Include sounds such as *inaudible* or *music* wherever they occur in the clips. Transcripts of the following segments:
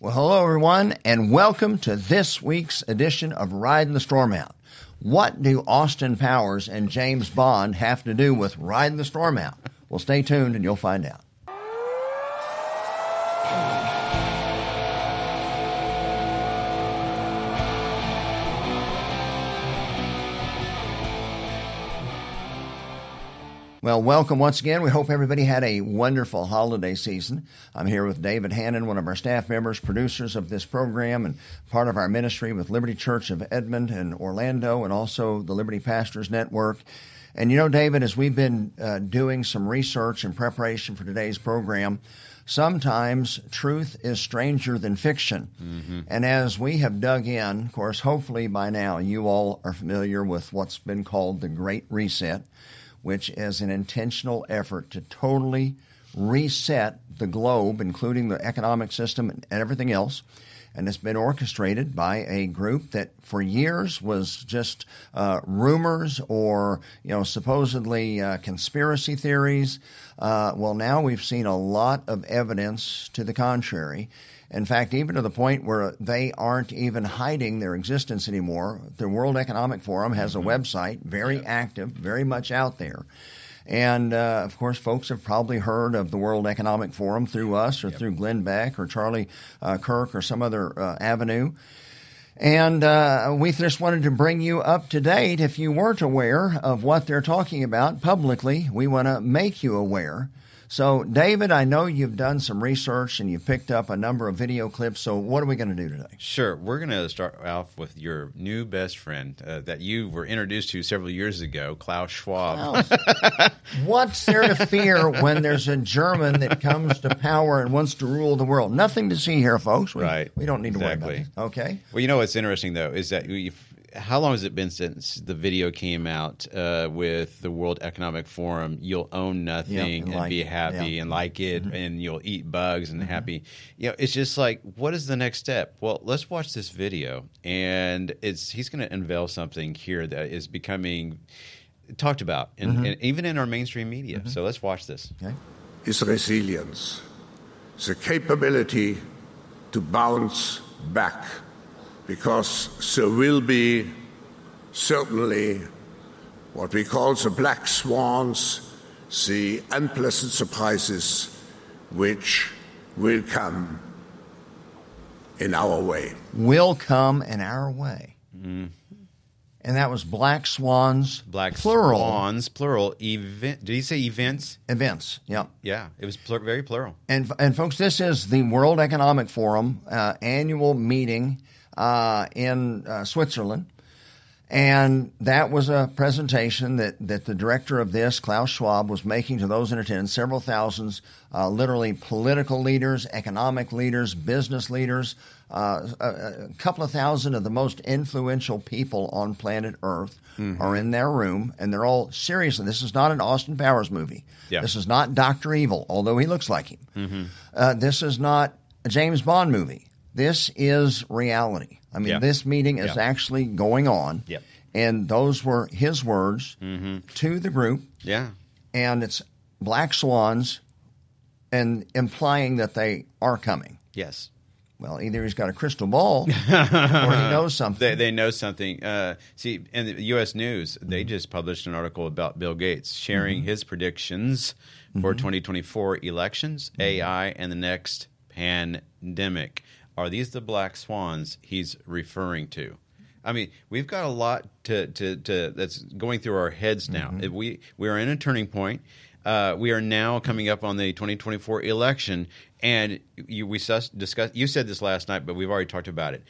Well, hello, everyone, and welcome to this week's edition of Riding the Storm Out. What do Austin Powers and James Bond have to do with Riding the Storm Out? Well, stay tuned and you'll find out. Well, welcome once again. We hope everybody had a wonderful holiday season. I'm here with David Hannon, one of our staff members, producers of this program, and part of our ministry with Liberty Church of Edmond and Orlando, and also the Liberty Pastors Network. And you know, David, as we've been uh, doing some research in preparation for today's program, sometimes truth is stranger than fiction. Mm-hmm. And as we have dug in, of course, hopefully by now you all are familiar with what's been called the Great Reset which is an intentional effort to totally reset the globe, including the economic system and everything else. And it's been orchestrated by a group that for years was just uh, rumors or, you know, supposedly uh, conspiracy theories. Uh, well, now we've seen a lot of evidence to the contrary. In fact, even to the point where they aren't even hiding their existence anymore. The World Economic Forum has a mm-hmm. website, very yeah. active, very much out there. And uh, of course, folks have probably heard of the World Economic Forum through us or yep. through Glenn Beck or Charlie uh, Kirk or some other uh, avenue. And uh, we just wanted to bring you up to date. If you weren't aware of what they're talking about publicly, we want to make you aware. So, David, I know you've done some research and you've picked up a number of video clips. So, what are we going to do today? Sure. We're going to start off with your new best friend uh, that you were introduced to several years ago, Klaus Schwab. Klaus. What's there to fear when there's a German that comes to power and wants to rule the world? Nothing to see here, folks. We, right. We don't need to exactly. worry about it. Okay. Well, you know what's interesting, though, is that how long has it been since the video came out uh, with the World Economic Forum? You'll own nothing yep, and, and like be happy yeah. and like it, mm-hmm. and you'll eat bugs and mm-hmm. happy. You know, it's just like, what is the next step? Well, let's watch this video, and it's he's going to unveil something here that is becoming talked about, in, mm-hmm. in, even in our mainstream media. Mm-hmm. So let's watch this. Okay. Is resilience, the capability to bounce back because there will be certainly what we call the black swans, the unpleasant surprises which will come in our way. Will come in our way. Mm. And that was black swans, black plural. swans, plural. Event. Did he say events? Events. Yeah. Yeah. It was pl- very plural. And and folks, this is the World Economic Forum uh, annual meeting uh, in uh, Switzerland. And that was a presentation that, that the director of this, Klaus Schwab, was making to those in attendance, several thousands, uh, literally political leaders, economic leaders, business leaders, uh, a, a, couple of thousand of the most influential people on planet Earth mm-hmm. are in their room, and they're all seriously. This is not an Austin Powers movie. Yeah. This is not Doctor Evil, although he looks like him. Mm-hmm. Uh, this is not a James Bond movie. This is reality. I mean, this meeting is actually going on. Yep. And those were his words mm-hmm. to the group. Yeah. And it's black swans and implying that they are coming. Yes. Well, either he's got a crystal ball or he knows *laughs* something. They, they know something. Uh, see, in the U.S. News, they mm-hmm. just published an article about Bill Gates sharing mm-hmm. his predictions for mm-hmm. 2024 elections, mm-hmm. AI, and the next pandemic. Are these the black swans he's referring to? I mean, we've got a lot to, to, to that's going through our heads now. Mm-hmm. We we are in a turning point. Uh, we are now coming up on the 2024 election, and you, we sus, discussed. You said this last night, but we've already talked about it.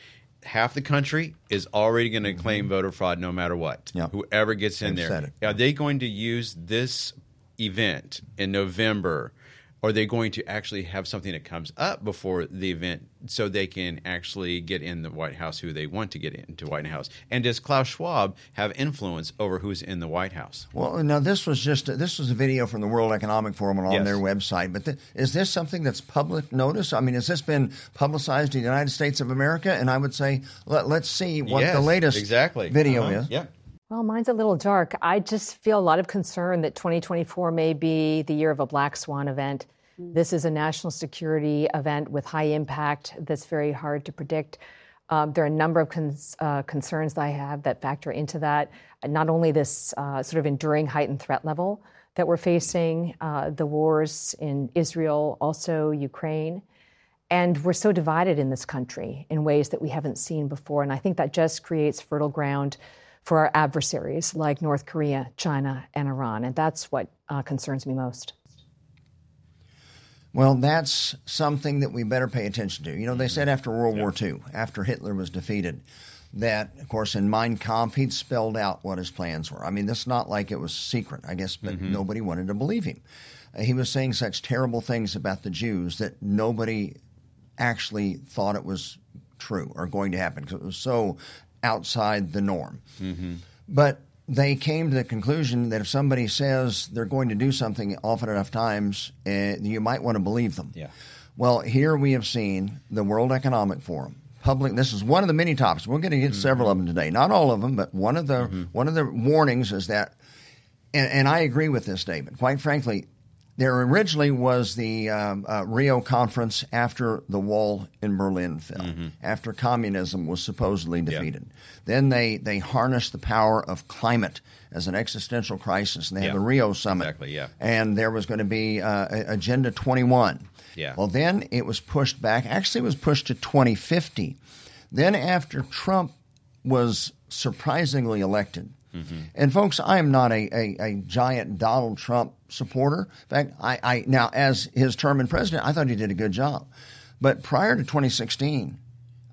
Half the country is already going to mm-hmm. claim voter fraud, no matter what. Yep. Whoever gets in I've there, are they going to use this event in November are they going to actually have something that comes up before the event so they can actually get in the White House who they want to get into White House? And does Klaus Schwab have influence over who's in the White House? Well, now this was just this was a video from the World Economic Forum on yes. their website. But th- is this something that's public notice? I mean, has this been publicized in the United States of America? And I would say let, us see what yes, the latest exactly. video uh-huh. is. Yeah. Well, mine's a little dark. I just feel a lot of concern that 2024 may be the year of a black swan event. This is a national security event with high impact that's very hard to predict. Um, there are a number of cons- uh, concerns that I have that factor into that. Not only this uh, sort of enduring heightened threat level that we're facing, uh, the wars in Israel, also Ukraine. And we're so divided in this country in ways that we haven't seen before. And I think that just creates fertile ground for our adversaries like North Korea, China, and Iran. And that's what uh, concerns me most. Well, that's something that we better pay attention to. You know, they said after World War II, after Hitler was defeated, that, of course, in Mein Kampf, he'd spelled out what his plans were. I mean, it's not like it was secret, I guess, but mm-hmm. nobody wanted to believe him. Uh, he was saying such terrible things about the Jews that nobody actually thought it was true or going to happen because it was so outside the norm. Mm-hmm. But they came to the conclusion that if somebody says they're going to do something often enough times, uh, you might want to believe them. Yeah. Well, here we have seen the World Economic Forum. Public. This is one of the many topics. We're going to get mm-hmm. several of them today. Not all of them, but one of the mm-hmm. one of the warnings is that, and, and I agree with this statement. Quite frankly, there originally was the um, uh, Rio conference after the wall in Berlin fell, mm-hmm. after communism was supposedly defeated. Then they, they harnessed the power of climate as an existential crisis, and they had the Rio summit. Exactly, yeah. And there was going to be uh, Agenda 21. Yeah. Well, then it was pushed back. Actually, it was pushed to 2050. Then, after Trump was surprisingly elected, Mm-hmm. And folks, I am not a, a, a, giant Donald Trump supporter. In fact, I, I now as his term in president, I thought he did a good job. But prior to 2016,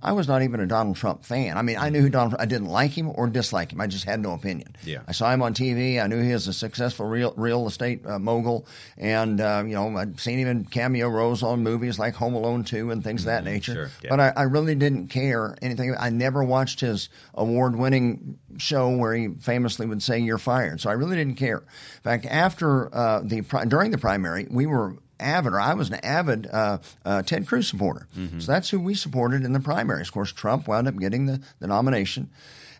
I was not even a Donald Trump fan. I mean, I knew who Donald. I didn't like him or dislike him. I just had no opinion. Yeah. I saw him on TV. I knew he was a successful real real estate uh, mogul, and uh, you know I'd seen him in cameo roles on movies like Home Alone two and things mm-hmm. of that mm-hmm. nature. Sure. Yeah. But I, I, really didn't care anything. I never watched his award winning show where he famously would say "You're fired." So I really didn't care. In fact, after uh, the during the primary, we were avid, or I was an avid uh, uh, Ted Cruz supporter. Mm-hmm. So that's who we supported in the primaries. Of course, Trump wound up getting the, the nomination.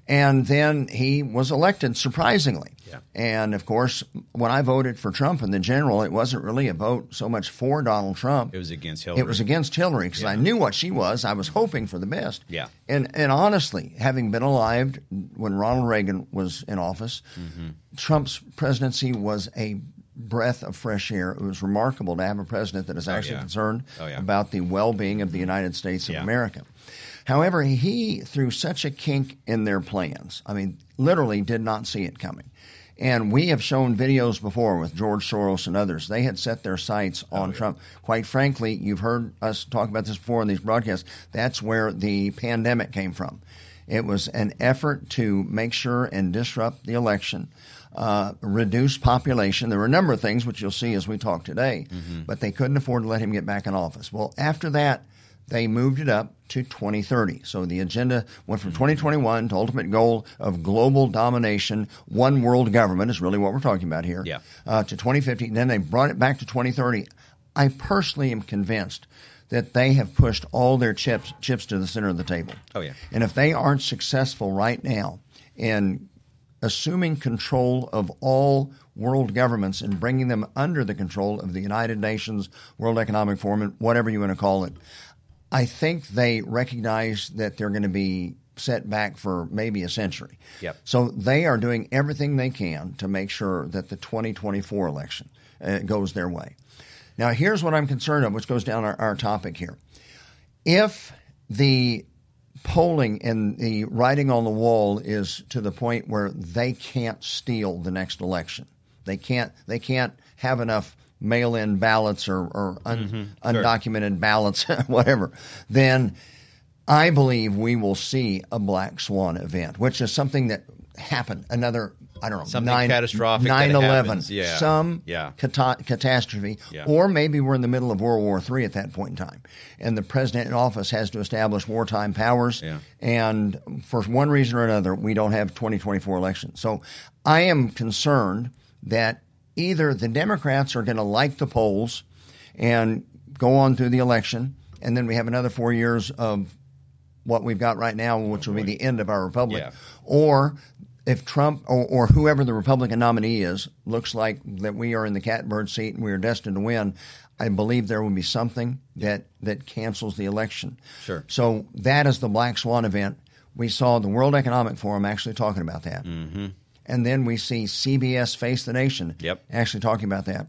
And then he was elected, surprisingly. Yeah. And of course, when I voted for Trump in the general, it wasn't really a vote so much for Donald Trump. It was against Hillary. It was against Hillary because yeah. I knew what she was. I was hoping for the best. Yeah. And and honestly, having been alive when Ronald Reagan was in office, mm-hmm. Trump's presidency was a breath of fresh air. It was remarkable to have a president that is oh, actually oh, yeah. concerned oh, yeah. about the well being of the United States of yeah. America. However, he threw such a kink in their plans. I mean, literally did not see it coming. And we have shown videos before with George Soros and others. They had set their sights oh, on Trump. Quite frankly, you've heard us talk about this before in these broadcasts. That's where the pandemic came from. It was an effort to make sure and disrupt the election uh, reduce population. There were a number of things which you'll see as we talk today, mm-hmm. but they couldn't afford to let him get back in office. Well, after that, they moved it up to 2030. So the agenda went from 2021 to ultimate goal of global domination, one world government is really what we're talking about here. Yeah. Uh, to 2050. Then they brought it back to 2030. I personally am convinced that they have pushed all their chips chips to the center of the table. Oh yeah. And if they aren't successful right now in assuming control of all world governments and bringing them under the control of the United Nations, World Economic Forum, whatever you want to call it. I think they recognize that they're going to be set back for maybe a century. Yep. So they are doing everything they can to make sure that the 2024 election uh, goes their way. Now, here's what I'm concerned of, which goes down our, our topic here. If the polling and the writing on the wall is to the point where they can't steal the next election. They can't. They can't have enough mail-in ballots or, or un, mm-hmm. undocumented sure. ballots, *laughs* whatever. Then I believe we will see a black swan event, which is something that happened. Another I don't know, something nine, catastrophic, 9/11, yeah. some yeah. Cata- catastrophe, yeah. or maybe we're in the middle of World War III at that point in time, and the president in office has to establish wartime powers, yeah. and for one reason or another, we don't have 2024 elections. So I am concerned that either the Democrats are going to like the polls and go on through the election, and then we have another four years of what we've got right now, which will be the end of our republic, or if Trump or, or, whoever the Republican nominee is looks like that we are in the catbird seat and we are destined to win, I believe there will be something that that cancels the election. Sure. So that is the black swan event. We saw the World Economic Forum actually talking about that, mm-hmm. and then we see CBS Face the Nation Yep. actually talking about that.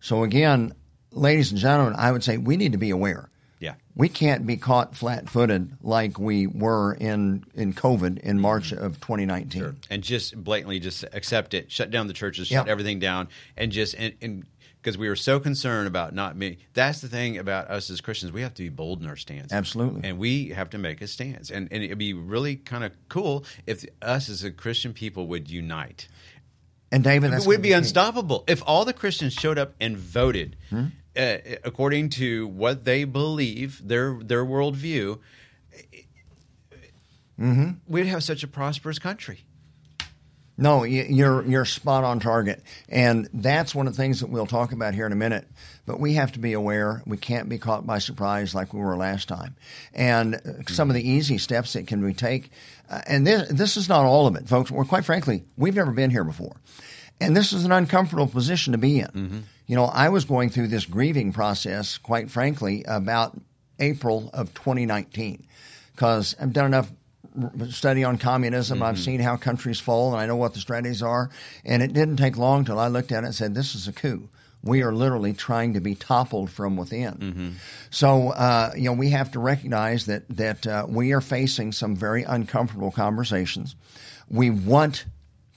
So again, ladies and gentlemen, I would say we need to be aware. Yeah. We can't be caught flat-footed like we were in in COVID in March of 2019. and just blatantly just accept it, shut down the churches, Yep. shut everything down, and just and. and because we were so concerned about not me. That's the thing about us as Christians. We have to be bold in our stance. Absolutely. And we have to make a stance. And, and it'd be really kind of cool if us as a Christian people would unite. And David, that's We'd gonna be unstoppable if all the Christians showed up and voted Hmm? Uh, according to what they believe, their their worldview. Mm-hmm. We'd have such a prosperous country. No, you're you're spot on target, and that's one of the things that we'll talk about here in a minute. But we have to be aware; we can't be caught by surprise like we were last time. And uh, some of the easy steps that can we take, uh, and this this is not all of it, folks. Well, quite frankly, we've never been here before, and this is an uncomfortable position to be in. You know, I was going through this grieving process, quite frankly, about April of 2019, because I've done enough study on communism. I've seen how countries fall, and I know what the strategies are. And it didn't take long till I looked at it and said, "This is a coup. We are literally trying to be toppled from within." So, uh, you know, we have to recognize that that uh, we are facing some very uncomfortable conversations. We want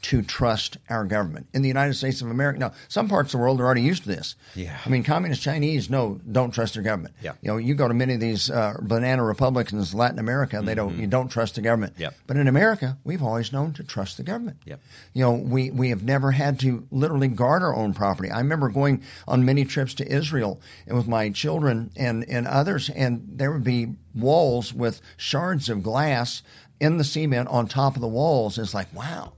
to trust our government in the United States of America. Now, some parts of the world are already used to this. Yeah. I mean, communist Chinese no don't trust their government. Yeah. You know, you go to many of these uh, banana republicans in Latin America, they don't you don't trust the government. Yep. But in America, we've always known to trust the government. Yep. You know, we we have never had to literally guard our own property. I remember going on many trips to Israel and with my children and and others, and there would be walls with shards of glass in the cement on top of the walls. It's like wow.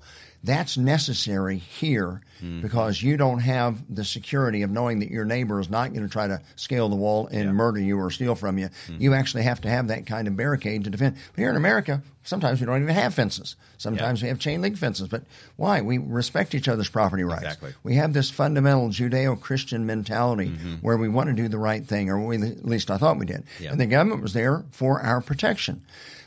That's necessary here mm-hmm. because you don't have the security of knowing that your neighbor is not going to try to scale the wall and murder you or steal from you. Mm-hmm. You actually have to have that kind of barricade to defend. But here in America, sometimes we don't even have fences. Sometimes we have chain link fences. But why? We respect each other's property rights. Exactly. We have this fundamental Judeo Christian mentality mm-hmm. where we want to do the right thing, or we, at least I thought we did. Yeah. And the government was there for our protection.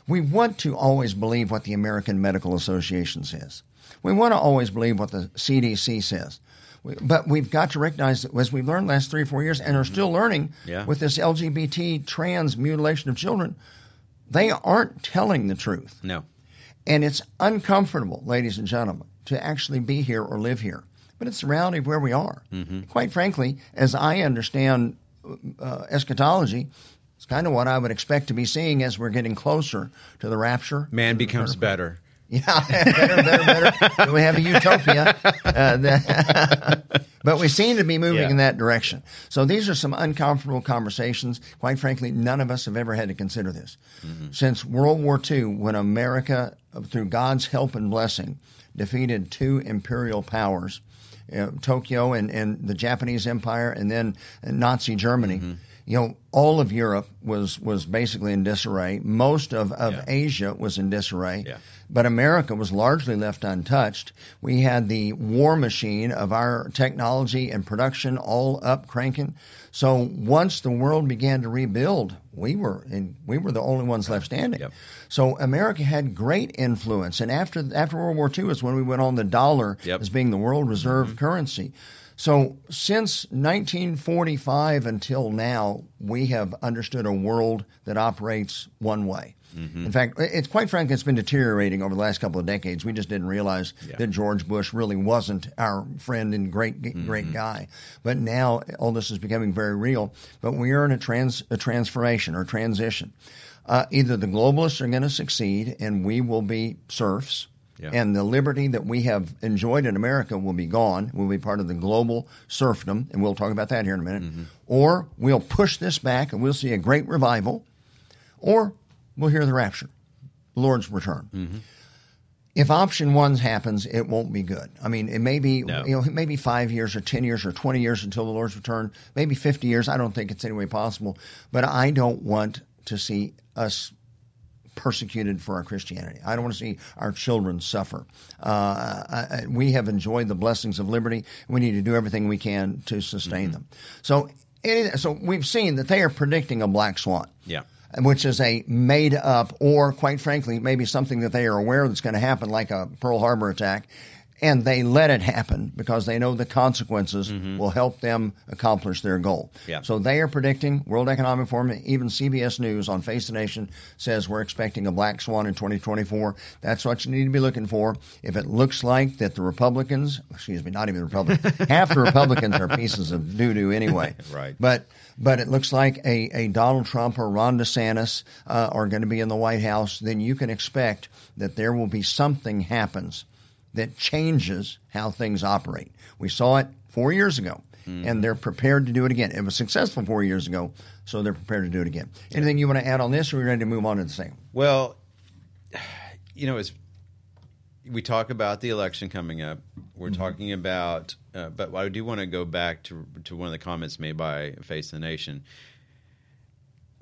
We want to always believe what the American Medical Association says. We want to always believe what the CDC says. We- But we've got to recognize that as we've learned the last three or four years and are still learning Yeah. with this LGBT trans mutilation of children, they aren't telling the truth. No. And it's uncomfortable, ladies and gentlemen, to actually be here or live here. But it's the reality of where we are. Quite frankly, as I understand uh, eschatology, it's kind of what I would expect to be seeing as we're getting closer to the rapture. Man becomes better. *laughs* Yeah, better, better, better. we have a utopia. Uh, *laughs* that- *laughs* but we seem to be moving Yeah. in that direction. So these are some uncomfortable conversations. Quite frankly, none of us have ever had to consider this. Since World War II, when America, uh, through God's help and blessing, defeated two imperial powers, uh, Tokyo and, and the Japanese Empire, and then Nazi Germany. You know, all of Europe was was basically in disarray. Most of, of Yeah. Asia was in disarray. Yeah. But America was largely left untouched. We had the war machine of our technology and production all up cranking. So once the world began to rebuild, we were in, we were the only ones left standing. Yep. So America had great influence, and after after World War II is when we went on the dollar Yep. as being the world reserve mm-hmm. currency. So since 1945 until now, we have understood a world that operates one way. Mm-hmm. In fact, it's quite frankly, it's been deteriorating over the last couple of decades. We just didn't realize Yeah. that George Bush really wasn't our friend and great, mm-hmm. great guy. But now all this is becoming very real. But we are in a trans, a transformation or transition. Uh, either the globalists are going to succeed and we will be serfs, Yeah. and the liberty that we have enjoyed in America will be gone. We'll be part of the global serfdom, and we'll talk about that here in a minute. Mm-hmm. Or we'll push this back and we'll see a great revival, or we'll hear the rapture, the Lord's return. If option one happens, it won't be good. I mean, it may be No. you know maybe five years or ten years or twenty years until the Lord's return, maybe fifty years. I don't think it's any way possible, but I don't want to see us persecuted for our Christianity. I don't want to see our children suffer. Uh, I, I- we have enjoyed the blessings of liberty. We need to do everything we can to sustain them. So, Any, so we've seen that they are predicting a black swan. Yeah. Which is a made up, or quite frankly, maybe something that they are aware that's going to happen, like a Pearl Harbor attack, and they let it happen because they know the consequences will help them accomplish their goal. Mm-hmm. Yeah. So they are predicting World Economic Forum, even CBS News on Face the Nation says we're expecting a black swan in 2024. That's what you need to be looking for. If it looks like that the Republicans, excuse me, not even Republicans, *laughs* half the Republicans are pieces of doo doo anyway. *laughs* Right. But but it looks like a, a Donald Trump or Ron DeSantis uh, are going to be in the White House, then you can expect that there will be something happens that changes how things operate. We saw it four years ago, and they're prepared to do it again. It was successful four years ago, so they're prepared to do it again. Anything you want to add on this, or are we ready to move on to the second? Well, you know, as we talk about the election coming up, we're talking about, uh, but I do want to go back to to one of the comments made by Face the Nation,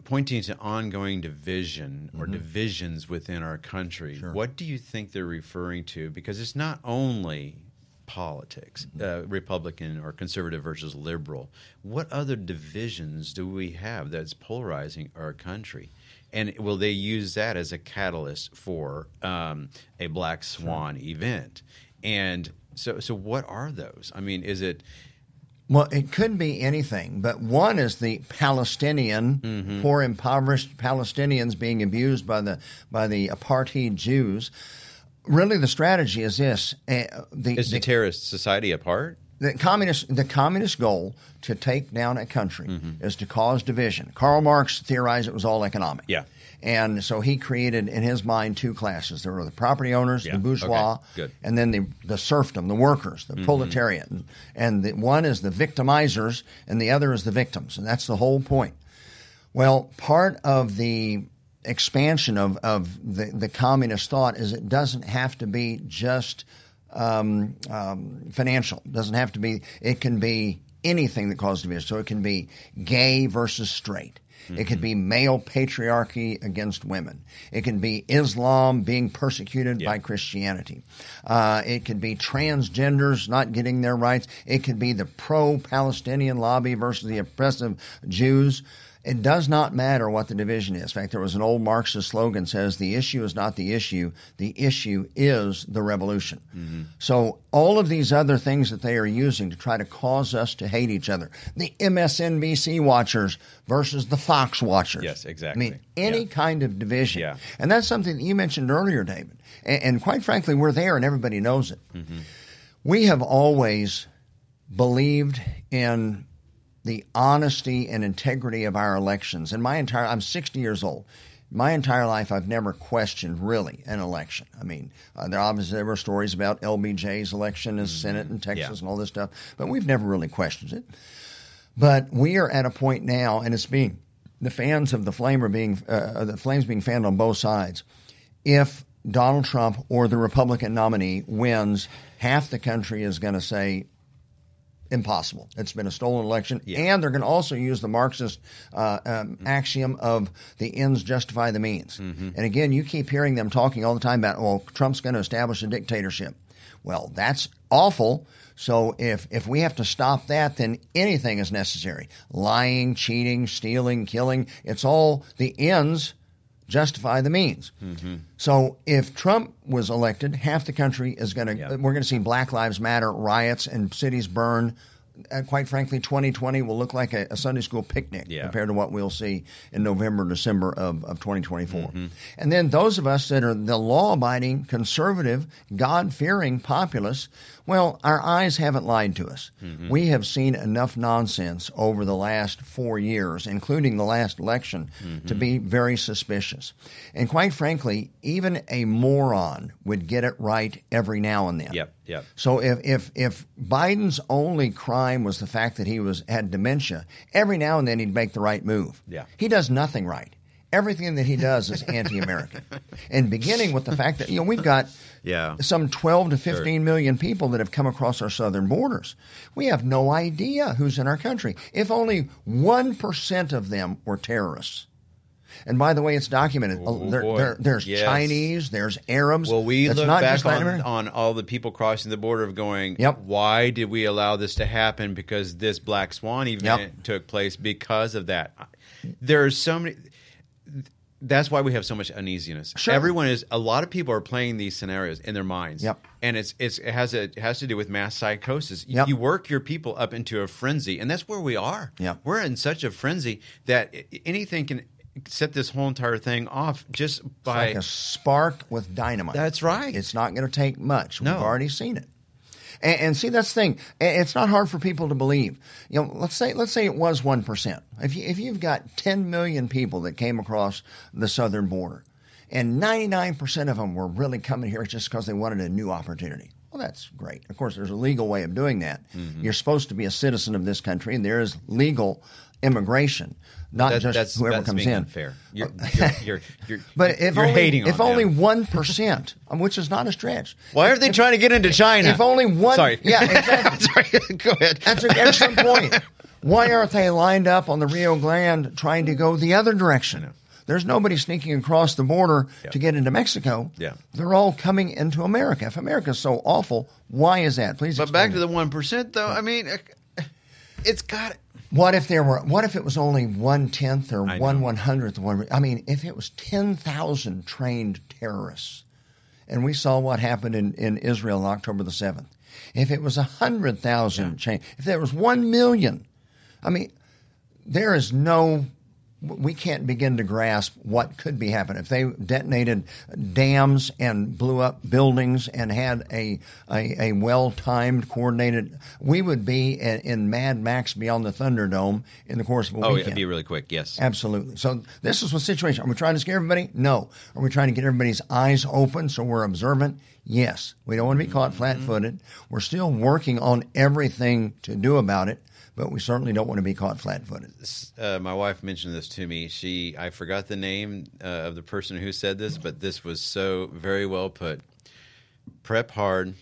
pointing to ongoing division or divisions within our country. What do you think they're referring to? Because it's not only politics, uh, Republican or conservative versus liberal. What other divisions do we have that's polarizing our country? And will they use that as a catalyst for um, a black swan event? And so, so what are those? I mean, is it? Well, it could be anything, but one is the Palestinian, poor, impoverished Palestinians being abused by the by the apartheid Jews. Really, the strategy is this: uh, the, Is the the terrorist society apart? the communist the communist goal to take down a country is to cause division. Karl Marx theorized it was all economic. Yeah. And so he created in his mind two classes. There were the property owners, Yeah. the bourgeois, Okay. And then the, the serfdom, the workers, the proletariat. And, and the, one is the victimizers and the other is the victims. And that's the whole point. Well, part of the expansion of, of the, the communist thought is it doesn't have to be just um, um, financial. It doesn't have to be, it can be anything that causes division. So it can be gay versus straight. It could be male patriarchy against women. It can be Islam being persecuted by Christianity. Uh, it could be transgenders not getting their rights. It could be the pro Palestinian lobby versus the oppressive Jews. It does not matter what the division is. In fact, there was an old Marxist slogan says the issue is not the issue, the issue is the revolution. So all of these other things that they are using to try to cause us to hate each other, the MSNBC watchers versus the Fox watchers. Yes, exactly. I mean, any Yeah. kind of division. Yeah. And that's something that you mentioned earlier, David. And, and quite frankly, we're there and everybody knows it. Mm-hmm. We have always believed in the honesty and integrity of our elections. And my entire, I'm 60 years old. My entire life, I've never questioned really an election. I mean, uh, there obviously there were stories about LBJ's election as Senate in Texas Mm-hmm. Yeah. and all this stuff, but we've never really questioned it. But we are at a point now, and it's being the fans of the flame are being uh, the flames being fanned on both sides. If Donald Trump or the Republican nominee wins, half the country is going to say impossible. It's been a stolen election, and they're going to also use the Marxist uh, um, axiom of the ends justify the means. And again, you keep hearing them talking all the time about, well, Trump's going to establish a dictatorship. Well, that's awful. So if if we have to stop that, then anything is necessary. Lying, cheating, stealing, killing, it's all the ends justify the means. So if Trump was elected, half the country is going to Yeah. we're going to see Black Lives Matter riots and cities burn. Uh, quite frankly, 2020 will look like a, a Sunday school picnic Yeah. compared to what we'll see in November, December of, of 2024. Mm-hmm. And then those of us that are the law abiding, conservative, God fearing populace, well, our eyes haven't lied to us. Mm-hmm. We have seen enough nonsense over the last four years, including the last election, to Mm-hmm. be very suspicious. And quite frankly, even a moron would get it right every now and then. Yep, yep. So if, if if Biden's only crime was the fact that he was had dementia, every now and then he'd make the right move. Yeah. He does nothing right. Everything that he does is *laughs* anti-American. and beginning with the fact that you know we've got Yeah. some 12 to 15 million people that have come across our southern borders. We have no idea who's in our country. If only 1% of them were terrorists. And by the way, it's documented. Oh, there, there- there's Yes. Chinese, there's Arabs. Well, we It's look not back on, on all the people crossing the border of going, Yep. why did we allow this to happen? Because this Black Swan event Yep. took place because of that. There are so many. That's why we have so much uneasiness. Sure. Everyone is. A lot of people are playing these scenarios in their minds. Yep. And it's it's it has a it has to do with mass psychosis. You- Yep. You work your people up into a frenzy, and that's where we are. Yep. We're in such a frenzy that anything can set this whole entire thing off just by like a spark with dynamite. That's right. It's not going to take much. No. We've already seen it. And, and see, that's the thing. It's not hard for people to believe. You know, let's say let's say it was one percent. If you, if you've got ten million people that came across the southern border, and ninety nine percent of them were really coming here just because they wanted a new opportunity. Well, that's great. Of course, there's a legal way of doing that. Mm-hmm. You're supposed to be a citizen of this country, and there is legal immigration, not That- just that's, whoever that's comes in. Fair, You're, you're, you're, *laughs* you're, But if you're only, if only one percent, which is not a stretch. Why aren't they trying to get into China? If only one, Sorry. yeah, *laughs* exactly. Sorry. *laughs* Go ahead. That's an excellent point. Why aren't they lined up on the Rio Grande trying to go the other direction? There's nobody sneaking across the border Yeah. to get into Mexico. Yeah. They're all coming into America. If America's so awful, why is that? Please. But back explain to the one percent, though. I mean, uh, it's got. What if there were? What if it was only one tenth or I one know. one hundredth? One. I mean, if it was ten thousand trained terrorists, and we saw what happened in, in Israel on October the seventh. If it was a hundred thousand trained, if there was one million, I mean, there is no. We can't begin to grasp what could be happening if they detonated dams and blew up buildings and had a a, a well timed, coordinated. We would be in, in Mad Max Beyond the Thunderdome in the course of a week. Oh, weekend. it'd be really quick. Yes. Absolutely. So this is the situation. Are we trying to scare everybody? No. Are we trying to get everybody's eyes open so we're observant? Yes. We don't want to be caught mm-hmm. flat-footed. We're still working on everything to do about it, but we certainly don't want to be caught flat-footed. Uh, my wife mentioned this to me. She, I forgot the name uh, of the person who said this, but this was so very well put. Prep hard,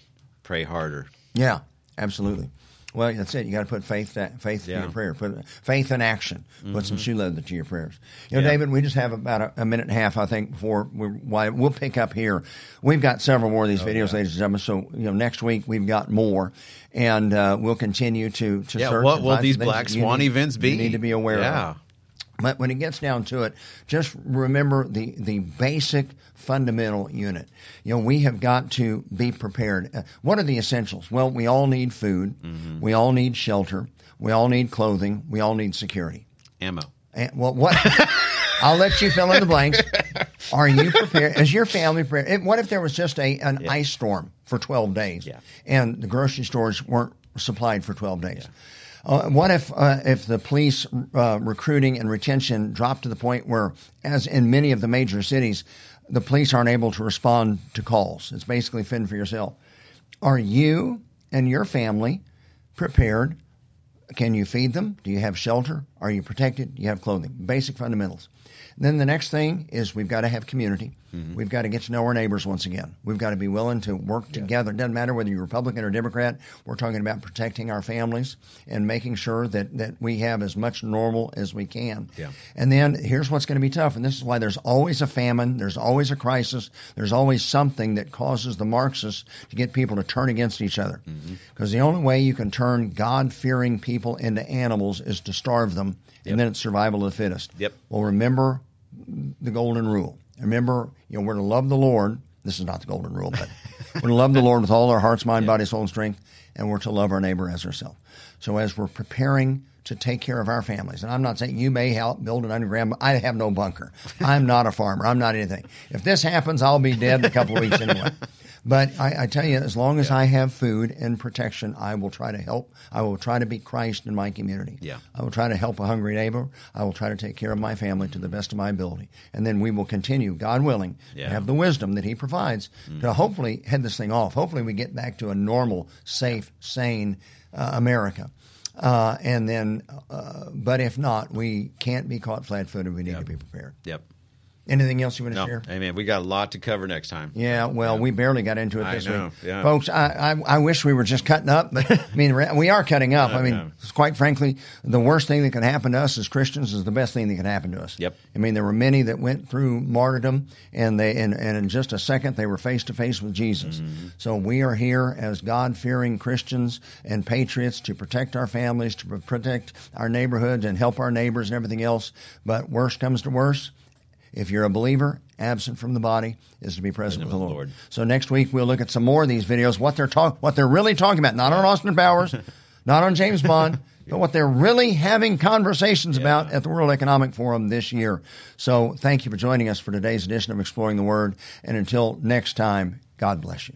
pray harder. Yeah, absolutely. Well, that's it. You got to put faith that faith Yeah. to your prayer. Put faith in action. Put some shoe leather to your prayers. You know, Yeah. David, we just have about a, a minute and a half, I think, before we why we'll pick up here. We've got several more of these videos, ladies and gentlemen. So you know, next week we've got more, and uh, we'll continue to to Yeah, search. what will these Black Swan events be? You need to be aware Yeah. of. But when it gets down to it, just remember the, the basic fundamental unit. You know, we have got to be prepared. Uh, what are the essentials? Well, we all need food. Mm-hmm. We all need shelter. We all need clothing. We all need security. Ammo. And, well, what? *laughs* I'll let you fill in the blanks. Are you prepared? Is your family prepared? What if there was just a an ice storm for twelve days, Yeah. and the grocery stores weren't supplied for twelve days? Uh, what if uh, if the police uh, recruiting and retention drop to the point where, as in many of the major cities, the police aren't able to respond to calls? It's basically fend for yourself. Are you and your family prepared can you feed them? Do you have shelter? Are you protected? Do you have clothing? Basic fundamentals. Then the next thing is we've got to have community. Mm-hmm. We've got to get to know our neighbors once again. We've got to be willing to work together. It doesn't matter whether you're Republican or Democrat. We're talking about protecting our families and making sure that, that we have as much normal as we can. Yeah. And then here's what's going to be tough, and this is why there's always a famine, there's always a crisis, there's always something that causes the Marxists to get people to turn against each other. Mm-hmm. Because the only way you can turn God fearing people into animals is to starve them, and then it's survival of the fittest. Yep. Well, remember the golden rule. Remember, you know, we're to love the Lord. This is not the golden rule, but *laughs* we're to love the Lord with all our hearts, mind, body, soul, and strength, and we're to love our neighbor as ourselves. So as we're preparing to take care of our families, and I'm not saying you may help build an underground. I have no bunker. I'm not a farmer. I'm not anything. If this happens, I'll be dead in a couple of weeks anyway. But I, I tell you, as long as I have food and protection, I will try to help. I will try to be Christ in my community. Yeah. I will try to help a hungry neighbor. I will try to take care of my family to the best of my ability. And then we will continue, God willing, Yeah. to have the wisdom that He provides to hopefully head this thing off. Hopefully, we get back to a normal, safe, sane uh, America. Uh, and then, uh, but if not, we can't be caught flat footed. We need to be prepared. Yep. Anything else you want to No, share? amen. We got a lot to cover next time. Yeah, well, we barely got into it I this week, yeah. folks. I, I I wish we were just cutting up, but I mean we are cutting up. I mean, yeah. quite frankly, the worst thing that can happen to us as Christians is the best thing that can happen to us. Yep. I mean, there were many that went through martyrdom, and they and, and in just a second they were face to face with Jesus. Mm-hmm. So we are here as God fearing Christians and patriots to protect our families, to protect our neighborhoods, and help our neighbors and everything else. But worse comes to worst. If you're a believer, absent from the body is to be present with the Lord. Lord. So next week we'll look at some more of these videos, what they're talk, what they're really talking about, not on Austin Powers, *laughs* not on James Bond, *laughs* but what they're really having conversations about at the World Economic Forum this year. So thank you for joining us for today's edition of Exploring the Word, and until next time, God bless you.